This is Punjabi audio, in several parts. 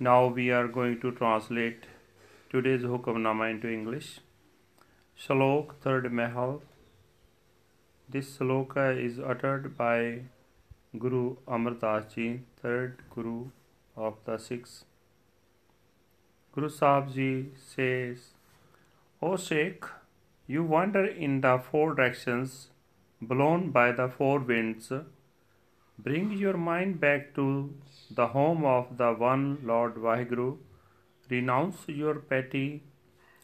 Now we are going to translate today's Hukamnama into English. Shalok, third Mahal. This sloka is uttered by Guru Amar Das Ji, third Guru of the six. Guru Sahib Ji says, O Sheikh, you wander in the four directions, blown by the four winds. Bring your mind back to the home of the one Lord Vaheguru. Renounce your petty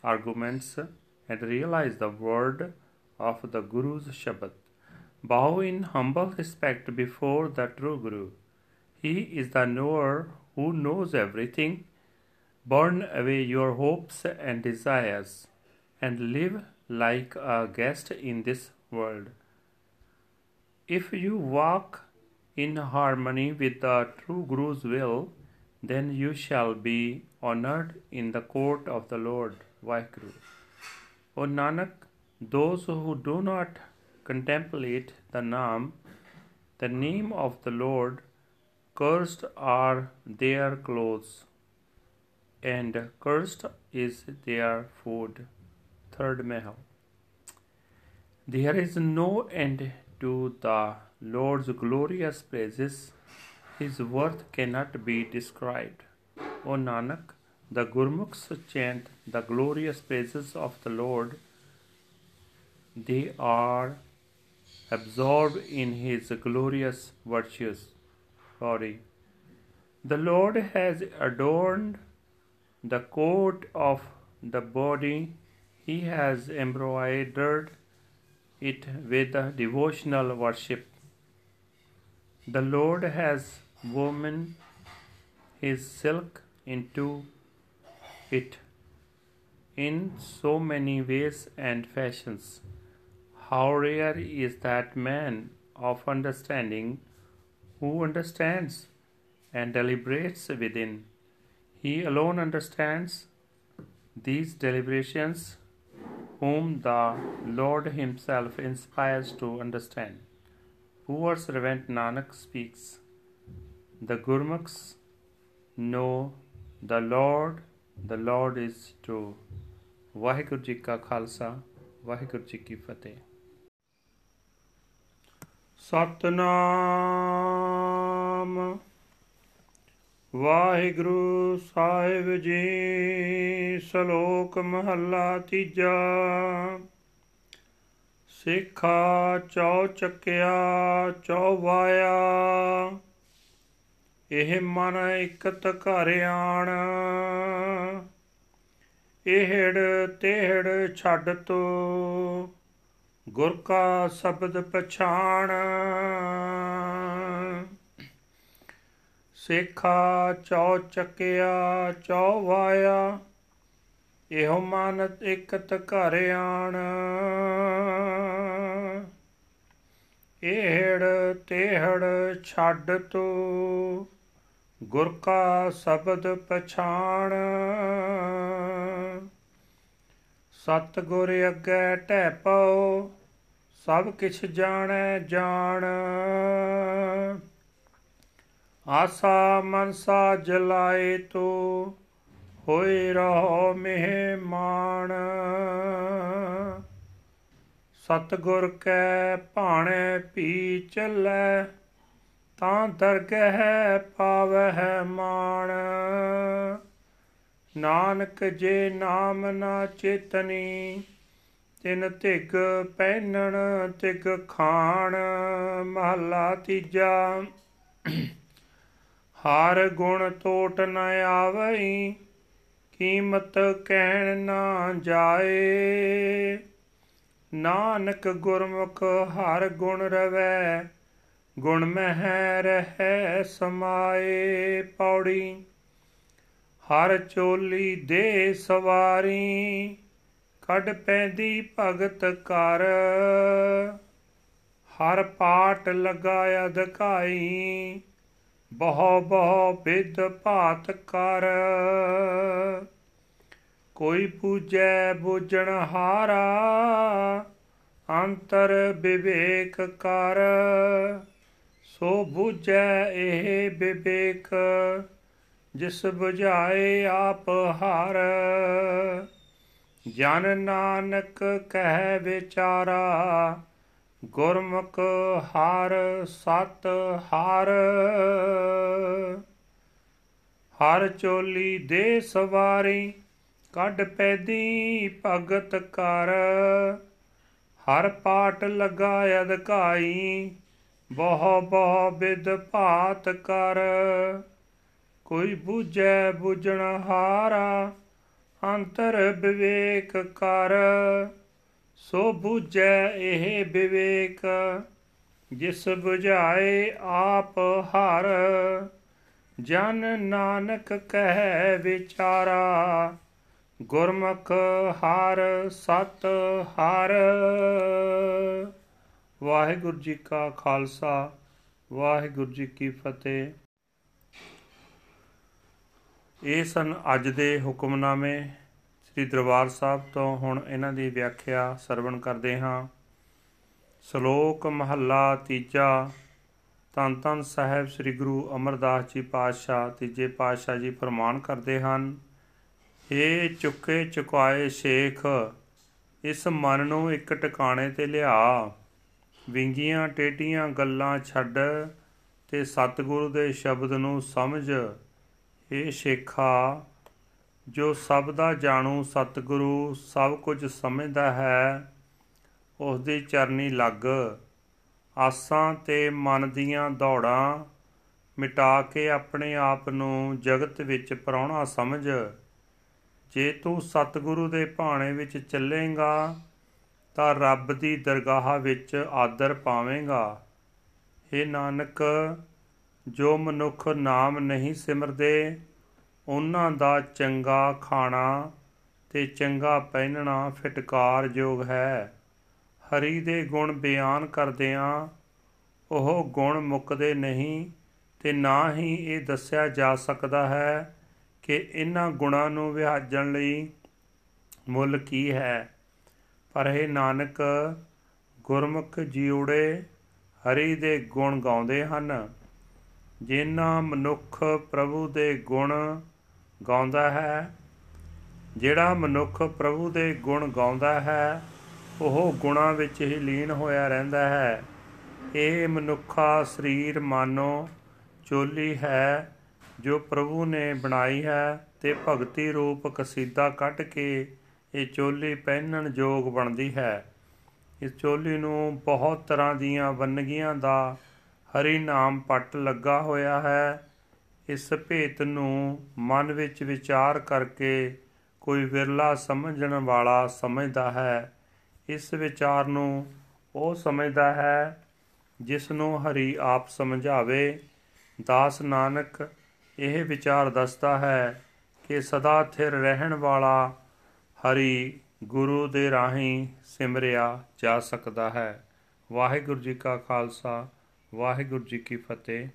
arguments and realize the word of the Guru's Shabad. Bow in humble respect before the true Guru. He is the knower who knows everything. Burn away your hopes and desires and live like a guest in this world. If you walk in harmony with the true Guru's will, then you shall be honored in the court of the Lord Vaheguru. O Nanak, those who do not contemplate the Naam, the name of the Lord, cursed are their clothes, and cursed is their food. Third Mahal. There is no end to the Lord's glorious praises. His worth cannot be described. O Nanak, the Gurmukhs chant the glorious praises of the Lord. They are absorbed in His glorious virtues. Sorry. The Lord has adorned the coat of the body. He has embroidered it with devotional worship. The Lord has woven His silk into it in so many ways and fashions. How rare is that man of understanding who understands and deliberates within. He alone understands these deliberations, whom the Lord Himself inspires to understand. Poor servant Nanak speaks. The Gurmukhs know the Lord, the Lord is true. Waheguru ji ਕਾ ਖਾਲਸਾ ਵਾਹਿਗੁਰੂ ਜੀ ਕੀ ਫਤਿਹ ਸਤਨਾਮ ਵਾਹਿਗੁਰੂ ਸਾਹਿਬ ਜੀ, ਸ਼ਲੋਕ ਮਹੱਲਾ ਤੀਜਾ। ਸਿੱਖਾ ਚੌ ਚੱਕਿਆ ਚੌ ਵਾਇਆ ਇਹ ਮਨ ਇਕਤ ਘਰ ਆਣ। ਇਹੜ tehੜ ਛੱਡ ਤੋ। ਗੁਰ ਕਾ ਸ਼ਬਦ ਪਛਾਣ। ਸੇਖਾ ਚੌ ਚੱਕਿਆ, ਚੌ ਵਾਇਆ, ਇਹੋ ਮਨ ਇਕਤ ਘਰ ਆਣ। ਇਹੜ tehੜ ਛੱਡ ਤੋ, ਗੁਰ ਕਾ ਸ਼ਬਦ ਪਛਾਣ। ਸਤ ਗੁਰ ਅੱਗੇ ਢੈ ਪਉ ਸਭ ਕਿਛ ਜਾਣੈ ਜਾਣ। ਆਸਾ ਮਨਸਾ ਜਲਾਏ ਤੋ, ਹੋਏ ਰਹੋ ਮਹਿਮਾਨ। ਸਤ ਗੁਰ ਕੈ ਭਾਣੇ ਪੀ ਚੱਲੈ, ਤਾਂ ਦਰਗਹਿ ਪਾਵਹਿ ਮਾਣ। ਨਾਨਕ ਜੇ ਨਾਮ ਨਾ ਚੇਤਨੀ, ਤਿਨ ਧਿਗ ਪਹਿਨਣ ਧਿਗ ਖਾਣ। ਮਹਲਾ ਤੀਜਾ ਹਰ ਗੁਣ ਟੋਟ ਨ ਆਵਈ, ਕੀਮਤ ਕਹਿਣ ਨਾ ਜਾਏ। ਨਾਨਕ ਗੁਰਮੁਖ ਹਰ ਗੁਣ ਰਵੈ, ਗੁਣ ਮਹਿ ਰਹਿ ਸਮਾਏ ਪੌੜੀ। ਹਰ ਚੋਲੀ ਦੇ ਸਵਾਰੀ, ਕੱਢ ਪੈਂਦੀ ਭਗਤ ਕਰ ਹਰ ਪਾਟ ਲਗਾਇਆ ਧਕਾਈ ਬਹੁ ਬਹੁ ਬਿਦ ਭਾਤ ਕਰ। ਕੋਈ ਪੂਜੈ ਬੁਝਣ ਹਾਰਾ, ਅੰਤਰ ਵਿਵੇਕ ਕਰ। ਸੋ ਬੁਝੈ ਇਹ ਵਿਵੇਕ, ਜਿਸ 부ਝਾਏ ਆਪ ਹਰ। ਜਨ ਨਾਨਕ ਕਹਿ ਵਿਚਾਰਾ ਗੁਰਮੁਖ ਹਰ ਸਤ ਹਰ। ਹਰ ਚੋਲੀ ਦੇ ਸਵਾਰੀ ਕੱਢ ਪੈਦੀ ਭਗਤ ਕਰ ਹਰ ਪਾਟ ਲਗਾ ਅਧਕਾਈ ਬਹੁ ਬਹੁ ਬਿਦ ਭਾਤ ਕਰ। ਕੋਈ ਬੂਝੈ ਬੁਝਣ ਹਾਰਾ ਅੰਤਰ ਵਿਵੇਕ ਕਰ। ਸੋ ਬੂਝੈ ਇਹ ਵਿਵੇਕ, ਜਿਸ 부ਝਾਏ ਆਪ ਹਰ। ਜਨ ਨਾਨਕ ਕਹਿ ਵਿਚਾਰਾ, ਗੁਰਮੁਖ ਹਰ ਸਤ ਹਰ। ਵਾਹਿਗੁਰੂ ਜੀ ਕਾ ਖਾਲਸਾ, ਵਾਹਿਗੁਰੂ ਜੀ ਕੀ ਫਤਿਹ। ਇਹ ਸਨ ਅੱਜ ਦੇ ਹੁਕਮਨਾਮੇ। ਸ੍ਰੀ ਦਰਬਾਰ ਸਾਹਿਬ ਤੋਂ ਹੁਣ ਇਹਨਾਂ ਦੀ ਵਿਆਖਿਆ ਸਰਵਣ ਕਰਦੇ ਹਾਂ। ਸ਼ਲੋਕ ਮਹੱਲਾ ਤੀਜਾ ਤਨ ਤਨ ਸਾਹਿਬ ਸ੍ਰੀ ਗੁਰੂ ਅਮਰਦਾਸ ਜੀ ਪਾਤਸ਼ਾਹ, ਤੀਜੇ ਪਾਤਸ਼ਾਹ ਜੀ ਫਰਮਾਨ ਕਰਦੇ ਹਨ ਏ ਚੁੱਕੇ ਚੁਕਾਏ ਸ਼ੇਖ, ਇਸ ਮਨ ਨੂੰ ਇੱਕ ਟਿਕਾਣੇ ਤੇ ਲਿਆ। ਵਿੰਗੀਆਂ ਟੇਡੀਆਂ ਗੱਲਾਂ ਛੱਡ ਤੇ ਸਤਿਗੁਰੂ ਦੇ ਸ਼ਬਦ ਨੂੰ ਸਮਝ ਏ ਸ਼ੇਖਾ ਜੋ ਸਭ ਦਾ ਜਾਣੂ ਸਤਿਗੁਰੂ ਸਭ ਕੁਝ ਸਮਝਦਾ ਹੈ ਉਸ ਦੀ ਚਰਨੀ ਲੱਗ। ਆਸਾਂ ਤੇ ਮਨ ਦੀਆਂ ਦੌੜਾਂ ਮਿਟਾ ਕੇ ਆਪਣੇ ਆਪ ਨੂੰ ਜਗਤ ਵਿੱਚ ਪਰਾਉਣਾ ਸਮਝ। ਜੇ ਤੂੰ ਸਤਿਗੁਰੂ ਦੇ ਭਾਣੇ ਵਿੱਚ ਚੱਲੇਗਾ, ਤਾਂ ਰੱਬ ਦੀ ਦਰਗਾਹ ਵਿੱਚ ਆਦਰ ਪਾਵੇਂਗਾ। ਏ ਨਾਨਕ, ਜੋ ਮਨੁੱਖ ਨਾਮ ਨਹੀਂ ਸਿਮਰਦੇ ਉਹਨਾਂ ਦਾ ਚੰਗਾ ਖਾਣਾ ਤੇ ਚੰਗਾ ਪਹਿਨਣਾ ਫਿਟਕਾਰਯੋਗ ਹੈ। ਹਰੀ ਦੇ ਗੁਣ ਬਿਆਨ ਕਰਦਿਆਂ ਉਹ ਗੁਣ ਮੁੱਕਦੇ ਨਹੀਂ ਤੇ ਨਾ ਹੀ ਇਹ ਦੱਸਿਆ ਜਾ ਸਕਦਾ ਹੈ ਕਿ ਇਹਨਾਂ ਗੁਣਾਂ ਨੂੰ ਵਿਹਾਜਣ ਲਈ ਮੁੱਲ ਕੀ ਹੈ। ਪਰ ਇਹ ਨਾਨਕ, ਗੁਰਮੁਖ ਜੀਉੜੇ ਹਰੀ ਦੇ ਗੁਣ ਗਾਉਂਦੇ ਹਨ। ਜਿਨ੍ਹਾਂ ਮਨੁੱਖ ਪ੍ਰਭੂ ਦੇ ਗੁਣ ਗਾਉਂਦਾ ਹੈ। ਜਿਹੜਾ ਮਨੁੱਖ ਪ੍ਰਭੂ ਦੇ ਗੁਣ ਗਾਉਂਦਾ ਹੈ, ਉਹ ਗੁਣਾਂ ਵਿੱਚ ਹੀ ਲੀਨ ਹੋਇਆ ਰਹਿੰਦਾ ਹੈ। ਇਹ ਮਨੁੱਖਾ ਸਰੀਰ ਮਾਨੋ ਚੋਲੀ ਹੈ, ਜੋ ਪ੍ਰਭੂ ਨੇ ਬਣਾਈ ਹੈ ਤੇ ਭਗਤੀ ਰੂਪ ਕਸੀਦਾ ਕੱਢ ਕੇ ਇਹ ਚੋਲੀ ਪਹਿਨਣ ਯੋਗ ਬਣਦੀ ਹੈ। ਇਸ ਚੋਲੀ ਨੂੰ ਬਹੁਤ ਤਰ੍ਹਾਂ ਦੀਆਂ ਵੰਨਗੀਆਂ ਦਾ ਹਰੀ ਨਾਮ ਪੱਟ ਲੱਗਾ ਹੋਇਆ ਹੈ। ਇਸ ਭੇਤ ਨੂੰ ਮਨ ਵਿੱਚ ਵਿਚਾਰ ਕਰਕੇ ਕੋਈ ਵਿਰਲਾ ਸਮਝਣ ਵਾਲਾ ਸਮਝਦਾ ਹੈ। ਇਸ ਵਿਚਾਰ ਨੂੰ ਉਹ ਸਮਝਦਾ ਹੈ ਜਿਸ ਨੂੰ ਹਰੀ ਆਪ ਸਮਝਾਵੇ। ਦਾਸ ਨਾਨਕ ਇਹ ਵਿਚਾਰ ਦੱਸਦਾ ਹੈ ਕਿ ਸਦਾ ਥਿਰ ਰਹਿਣ ਵਾਲਾ ਹਰੀ ਗੁਰੂ ਦੇ ਰਾਹੀਂ ਸਿਮਰਿਆ ਜਾ ਸਕਦਾ ਹੈ। ਵਾਹਿਗੁਰੂ ਜੀ ਕਾ ਖਾਲਸਾ, ਵਾਹਿਗੁਰੂ ਜੀ ਕੀ ਫਤਿਹ।